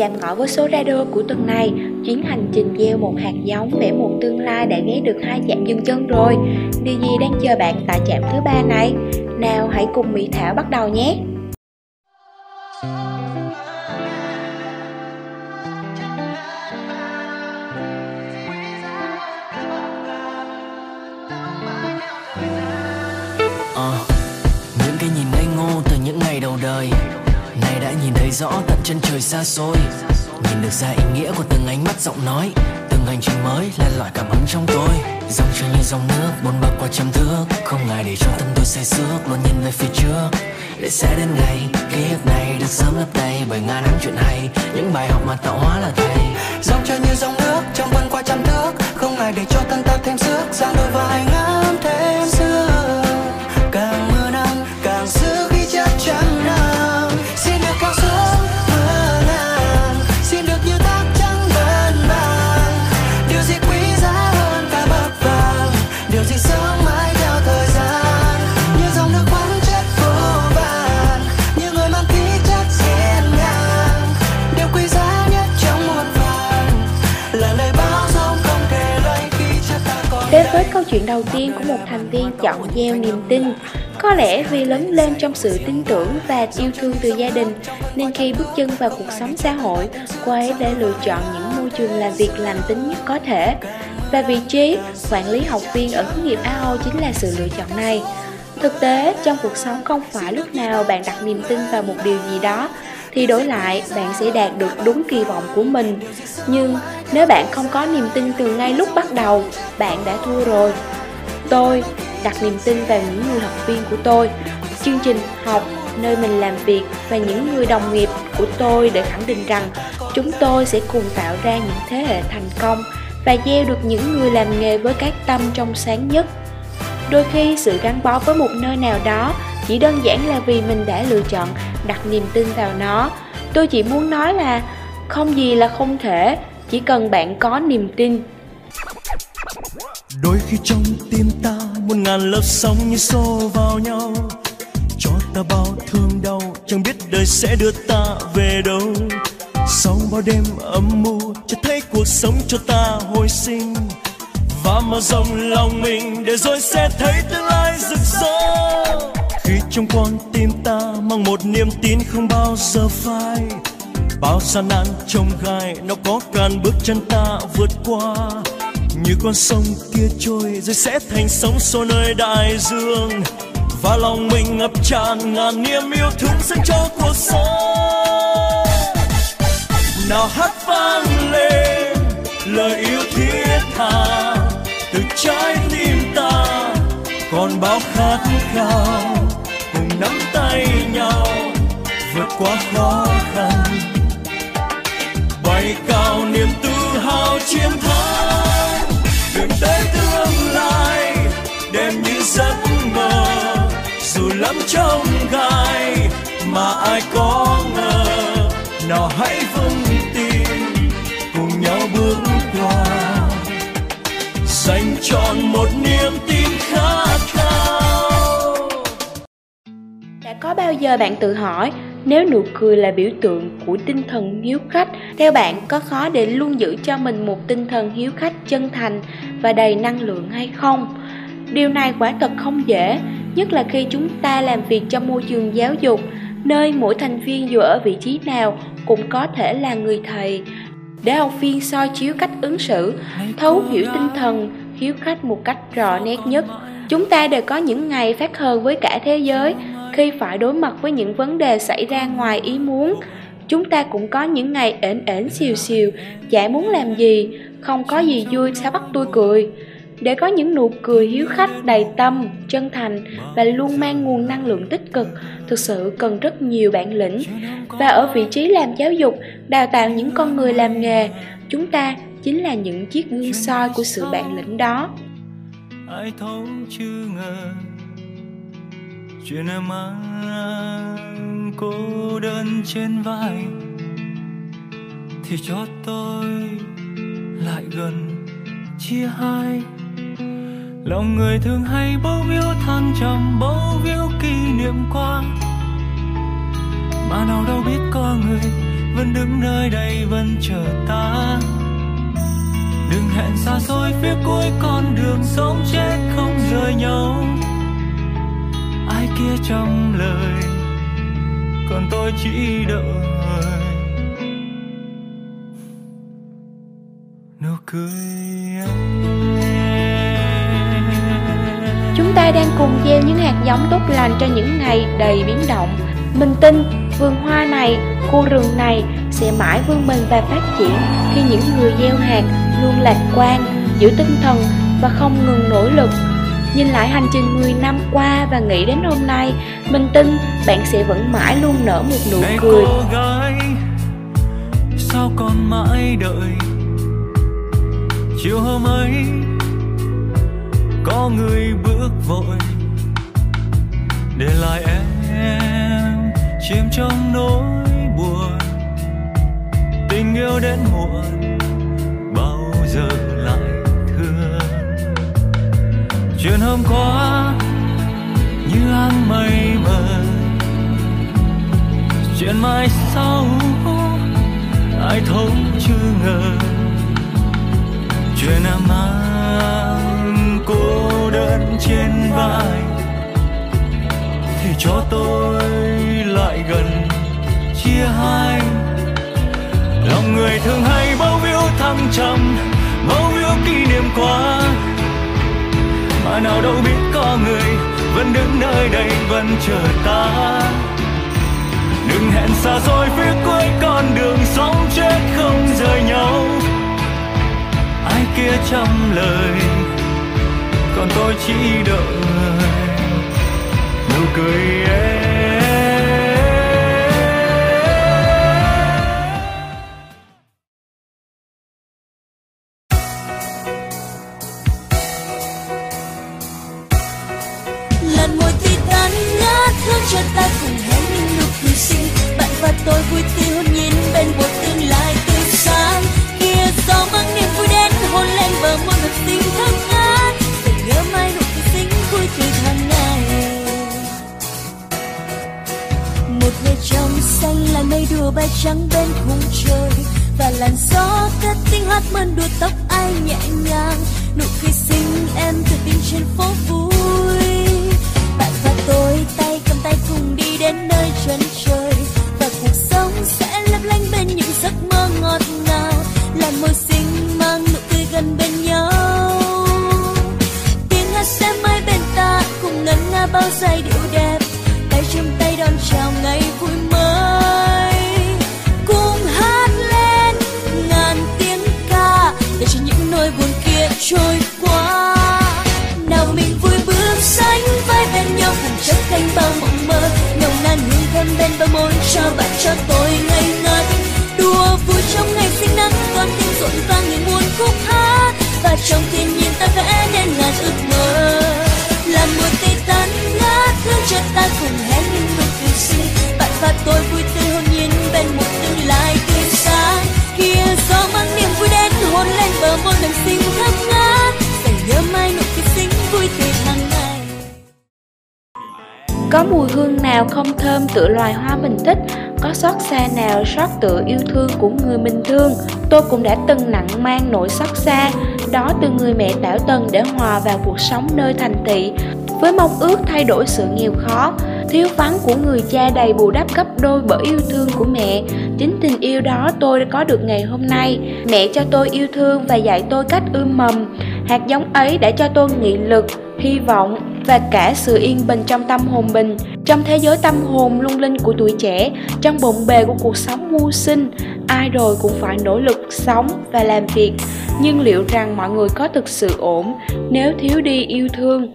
chạm ngõ với số radio của tuần này Chuyến hành trình gieo một hạt giống vẽ một tương lai đã ghé được hai chạm dừng chân rồi Điều gì đang chờ bạn tại chạm thứ ba này? Nào hãy cùng Mỹ Thảo bắt đầu nhé! Ờ, những cái nhìn ngây ngô từ những ngày đầu đời nhìn thấy rõ tận chân trời xa xôi. Nhìn được ra ý nghĩa của từng ánh mắt giọng nói. Từng hành trình mới là loại cảm hứng trong tôi. Dòng trời như dòng nước bồn bạc qua trăm thước. Không ngại để trong tâm tôi say sước Luôn nhìn về phía trước. Để sẽ đến ngày, ký ức này được sớm lấp đầy Bởi ngàn năm chuyện hay. Những bài học mà tạo hóa là thầy. Dòng trời như dòng nước, trong vân qua trăm thước. Không ngại để cho thân ta thêm sức ra đôi vai ngắm thêm xưa chuyện đầu tiên của một thành viên chọn gieo niềm tin có lẽ vì lớn lên trong sự tin tưởng và yêu thương từ gia đình nên khi bước chân vào cuộc sống xã hội, cô ấy đã lựa chọn những môi trường làm việc lành tính nhất có thể. Và vị trí quản lý học viên ở hướng nghiệp AO chính là sự lựa chọn này. Thực tế, trong cuộc sống không phải lúc nào bạn đặt niềm tin vào một điều gì đó thì đổi lại bạn sẽ đạt được đúng kỳ vọng của mình. Nhưng nếu bạn không có niềm tin từ ngay lúc bắt đầu, bạn đã thua rồi. Tôi đặt niềm tin vào những người học viên của tôi, chương trình học, nơi mình làm việc và những người đồng nghiệp của tôi để khẳng định rằng chúng tôi sẽ cùng tạo ra những thế hệ thành công và gieo được những người làm nghề với cái tâm trong sáng nhất. Đôi khi sự gắn bó với một nơi nào đó chỉ đơn giản là vì mình đã lựa chọn đặt niềm tin vào nó. Tôi chỉ muốn nói là không gì là không thể, chỉ cần bạn có niềm tin. Đôi khi trong tim ta một ngàn lớp sóng như xô vào nhau cho ta bao thương đau chẳng biết đời sẽ đưa ta về đâu sau bao đêm âm mưu cho thấy cuộc sống cho ta hồi sinh và mở rộng lòng mình để rồi sẽ thấy tương lai rực rỡ khi trong con tim ta mang một niềm tin không bao giờ phai. Bao gian nan trông gai nó có cản bước chân ta vượt qua. Như con sông kia trôi rồi sẽ thành sóng xô nơi đại dương. Và lòng mình ngập tràn ngàn niềm yêu thương dành cho cuộc sống. Nào hát vang lên lời yêu thiết tha. Từ trái tim ta còn bao khát khao tay nhau, vượt qua khó khăn. Bay cao niềm tự hào chiến thắng, đường tới tương lai đêm như giấc mơ. Dù lắm trong gai, mà ai có ngờ, nào hãy vững tin, cùng nhau bước qua. Dành trọn một niềm tin bao giờ bạn tự hỏi nếu nụ cười là biểu tượng của tinh thần hiếu khách, theo bạn có khó để luôn giữ cho mình một tinh thần hiếu khách chân thành và đầy năng lượng hay không? Điều này quả thật không dễ, nhất là khi chúng ta làm việc trong môi trường giáo dục, nơi mỗi thành viên dù ở vị trí nào cũng có thể là người thầy, để học viên soi chiếu cách ứng xử, thấu hiểu tinh thần, hiếu khách một cách rõ nét nhất. Chúng ta đều có những ngày phát hơn với cả thế giới khi phải đối mặt với những vấn đề xảy ra ngoài ý muốn. Chúng ta cũng có những ngày ễn ễn xìu xìu, chả muốn làm gì, không có gì vui sao bắt tôi cười. Để có những nụ cười hiếu khách đầy tâm, chân thành và luôn mang nguồn năng lượng tích cực, thực sự cần rất nhiều bản lĩnh. Và ở vị trí làm giáo dục, đào tạo những con người làm nghề, chúng ta chính là những chiếc gương soi của sự bản lĩnh đó. ai thấu chưa ngờ chuyện em mang cô đơn trên vai thì cho tôi lại gần chia hai. Lòng người thường hay bấu víu thăng trầm bấu víu kỷ niệm qua. Mà nào đâu biết có người vẫn đứng nơi đây, vẫn chờ ta. Đừng hẹn xa xôi, phía cuối con đường sống chết không rời nhau kia trong lời còn tôi chỉ đợi nụ cười anh Chúng ta đang cùng gieo những hạt giống tốt lành cho những ngày đầy biến động. Mình tin vườn hoa này, khu rừng này sẽ mãi vươn mình và phát triển khi những người gieo hạt luôn lạc quan, giữ tinh thần và không ngừng nỗ lực. Nhìn lại hành trình 10 năm qua và nghĩ đến hôm nay, mình tin bạn sẽ vẫn mãi luôn nở một nụ này cười. cô gái sao còn mãi đợi chiều hôm ấy có người bước vội để lại em chìm trong nỗi buồn tình yêu đến muộn bao giờ chuyện hôm qua như áng mây mờ. Chuyện mai sau ai thấu chưa ngờ. Chuyện em mang cô đơn trên vai. Thì cho tôi lại gần chia hai. Lòng người thường hay bao víu thăng trầm, bao víu kỷ niệm qua mà nào đâu biết có người vẫn đứng nơi đây vẫn chờ ta. Đừng hẹn xa xôi phía cuối con đường sống chết không rời nhau. Ai kia trăm lời, còn tôi chỉ đợi. Nụ cười trắng bên khung trời, và làn gió cất tiếng hát mơn đùa tóc ai nhẹ nhàng. Nụ cười xinh em tự tin trên phố vui. Bạn và tôi tay cầm tay cùng đi đến nơi chân trời và cuộc sống sẽ lấp lánh bên những giấc mơ ngọt ngào. Làn môi xinh mang nụ cười gần bên nhau. Tiếng hát sẽ mãi bên ta, cùng ngân nga bao giây điệu đẹp. Tay trong tay đón chào ngày cho bạn cho tôi ngây ngất. Đùa vui trong ngày sinh nắng con tim rộn vang như muôn khúc hát. Và trong thiên mùi hương nào không thơm, tựa loài hoa mình thích, Có xót xa nào xót tựa yêu thương của người mình thương. Tôi cũng đã từng nặng mang nỗi xót xa Đó từ người mẹ tảo tần để hòa vào cuộc sống nơi thành thị. Với mong ước thay đổi sự nghèo khó, Thiếu vắng của người cha đầy bù đắp gấp đôi bởi yêu thương của mẹ. Chính tình yêu đó tôi đã có được ngày hôm nay. Mẹ cho tôi yêu thương và dạy tôi cách ươm mầm. Hạt giống ấy đã cho tôi nghị lực, hy vọng và cả sự yên bình trong tâm hồn mình trong thế giới tâm hồn lung linh của tuổi trẻ trong bộn bề của cuộc sống mưu sinh ai rồi cũng phải nỗ lực sống và làm việc nhưng liệu rằng mọi người có thực sự ổn nếu thiếu đi yêu thương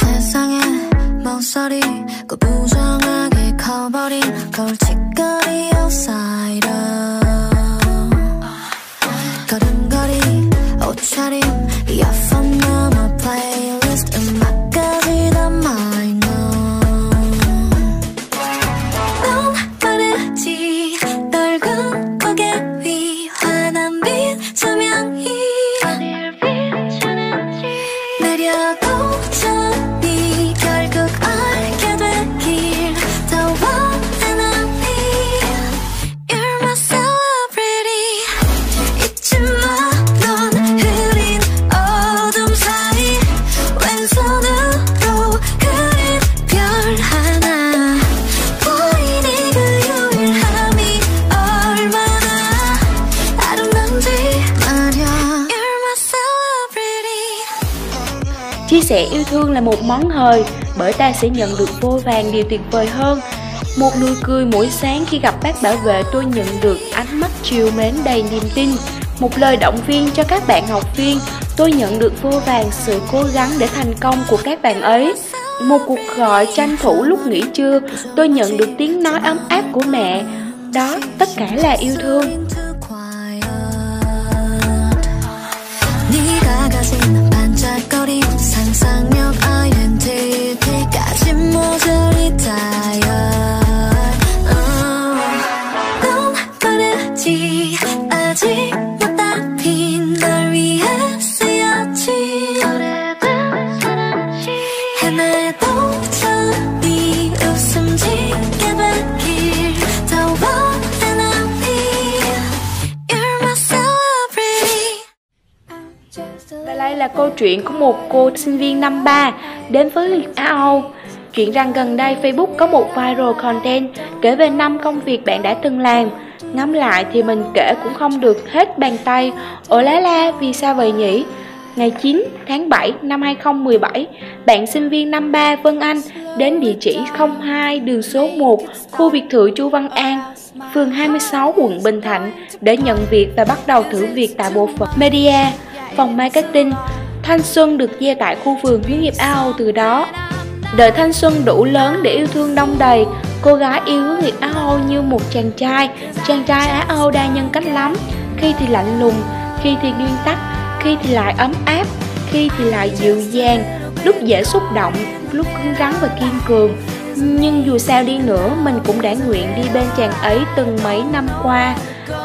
세상에 멍설이 꾸부정하게 커버린 골칫거리 outsider 차림. 이어폰 넘어 playlist 음악까지 다 minor. 넌 빠르지. 널군 고개 위 환한 빛 조명이 내려도 sẻ yêu thương là một món hời, bởi ta sẽ nhận được vô vàng điều tuyệt vời hơn. Một nụ cười mỗi sáng khi gặp bác bảo vệ tôi nhận được ánh mắt chiều mến đầy niềm tin. Một lời động viên cho các bạn học viên, tôi nhận được vô vàng sự cố gắng để thành công của các bạn ấy. Một cuộc gọi tranh thủ lúc nghỉ trưa, tôi nhận được tiếng nói ấm áp của mẹ. Đó, tất cả là yêu thương. 상상력 INTP까지 모조리 다야 chuyện của một cô sinh viên năm 3 đến với Á Âu. Chuyện rằng gần đây Facebook có một viral content kể về năm công việc bạn đã từng làm. Ngắm lại thì mình kể cũng không được hết bàn tay. Ồ lá la, vì sao vậy nhỉ? Ngày 9 tháng 7 năm 2017, bạn sinh viên năm 3 Vân Anh đến địa chỉ 02 đường số 1, khu biệt thự Chu Văn An, phường 26 quận Bình Thạnh để nhận việc và bắt đầu thử việc tại bộ phận Media, phòng marketing. Thanh xuân được gieo tại khu vườn Huyến nghiệp Ao từ đó. Đợi thanh xuân đủ lớn để yêu thương đông đầy, cô gái yêu hướng nghiệp Á Âu như một chàng trai. Chàng trai Á Âu đa nhân cách lắm, khi thì lạnh lùng, khi thì nguyên tắc, khi thì lại ấm áp, khi thì lại dịu dàng, lúc dễ xúc động, lúc cứng rắn và kiên cường. Nhưng dù sao đi nữa, mình cũng đã nguyện đi bên chàng ấy từng mấy năm qua.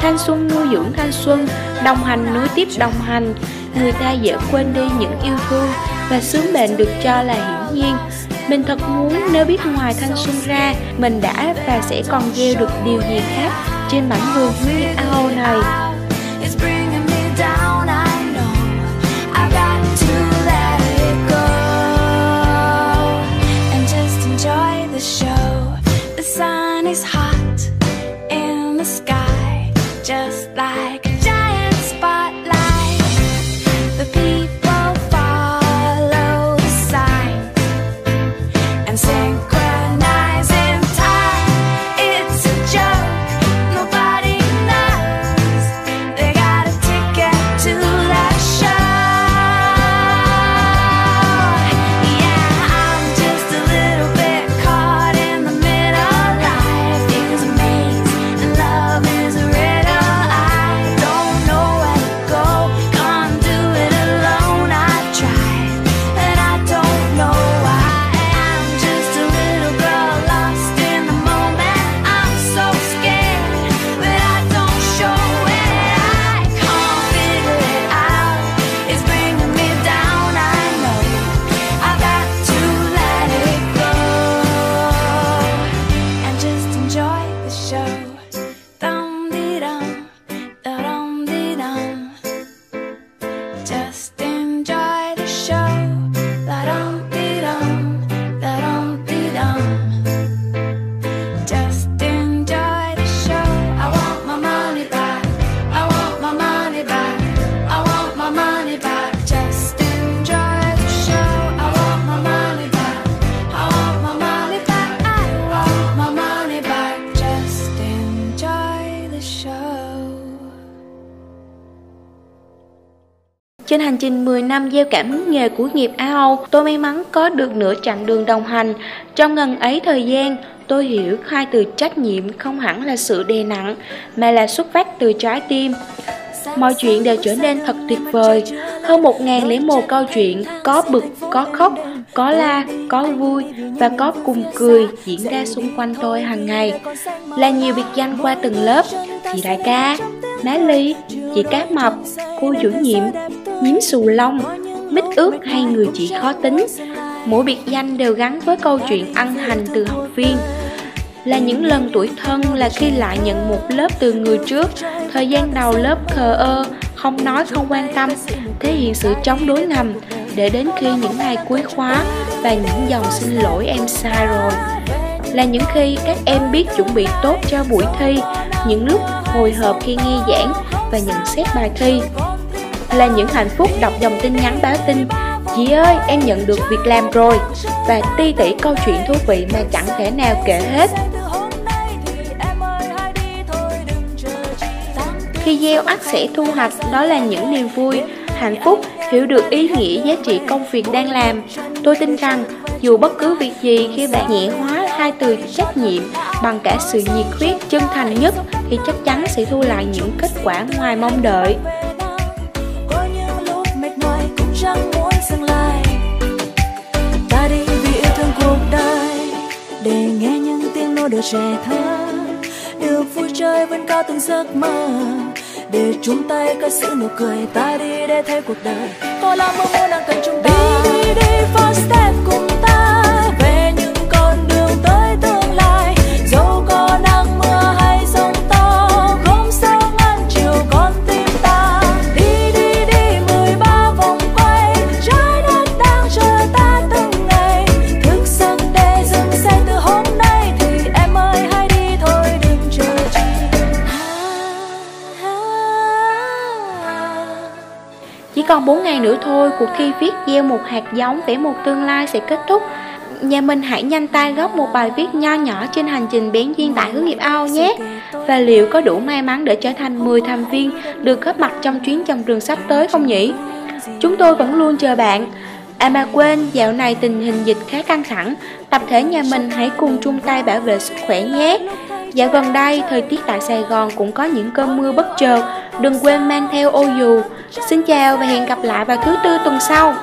Thanh xuân nuôi dưỡng thanh xuân, đồng hành nối tiếp đồng hành. Người ta dễ quên đi những yêu thương và sướng mệnh được cho là hiển nhiên. Mình thật muốn nếu biết ngoài thanh xuân ra, mình đã và sẽ còn gieo được điều gì khác trên mảnh vườn hướng ao Âu này. is high Trên hành trình 10 năm gieo cảm hứng nghề của nghiệp Á Âu, tôi may mắn có được nửa chặng đường đồng hành. Trong ngần ấy thời gian, tôi hiểu hai từ trách nhiệm không hẳn là sự đè nặng, mà là xuất phát từ trái tim. Mọi chuyện đều trở nên thật tuyệt vời. Hơn một ngàn lẻ một câu chuyện, có bực, có khóc, có la, có vui và có cùng cười diễn ra xung quanh tôi hàng ngày. Là nhiều biệt danh qua từng lớp, chị đại ca, má ly, chị cá mập, cô chủ nhiệm, nhím xù lông, mít ướt hay người chị khó tính. Mỗi biệt danh đều gắn với câu chuyện ăn hành từ học viên. Là những lần tuổi thân là khi lại nhận một lớp từ người trước. Thời gian đầu lớp khờ ơ không nói không quan tâm. Thể hiện sự chống đối ngầm để đến khi những ngày cuối khóa và những dòng xin lỗi em sai rồi. Là những khi các em biết chuẩn bị tốt cho buổi thi những lúc hồi hộp khi nghe giảng và nhận xét bài thi là những hạnh phúc đọc dòng tin nhắn báo tin Chị ơi, em nhận được việc làm rồi Và ti tỉ câu chuyện thú vị mà chẳng thể nào kể hết Khi gieo ắt sẽ thu hoạch, đó là những niềm vui, hạnh phúc, hiểu được ý nghĩa giá trị công việc đang làm. Tôi tin rằng, dù bất cứ việc gì khi bạn nhẹ hóa hai từ trách nhiệm bằng cả sự nhiệt huyết chân thành nhất thì chắc chắn sẽ thu lại những kết quả ngoài mong đợi. Cuộc đời để nghe những tiếng nô đùa trẻ thơ. Được vui chơi vẫn có từng giấc mơ, để chúng tay cất giữ nụ cười ta đi để thấy cuộc đời. Có là mơ muốn đang cần chúng ta. Đi đi đi, first step cùng thôi, cuộc thi viết gieo một hạt giống vẽ một tương lai sẽ kết thúc. Nhà mình hãy nhanh tay góp một bài viết nho nhỏ trên hành trình bén duyên tại hướng nghiệp ao nhé. Và liệu có đủ may mắn để trở thành 10 thành viên được góp mặt trong chuyến trồng rừng sắp tới không nhỉ? Chúng tôi vẫn luôn chờ bạn. À mà quên, dạo này tình hình dịch khá căng thẳng, tập thể nhà mình hãy cùng chung tay bảo vệ sức khỏe nhé. Dạo gần đây, thời tiết tại Sài Gòn cũng có những cơn mưa bất chợt, đừng quên mang theo ô dù. Xin chào và hẹn gặp lại vào thứ tư tuần sau.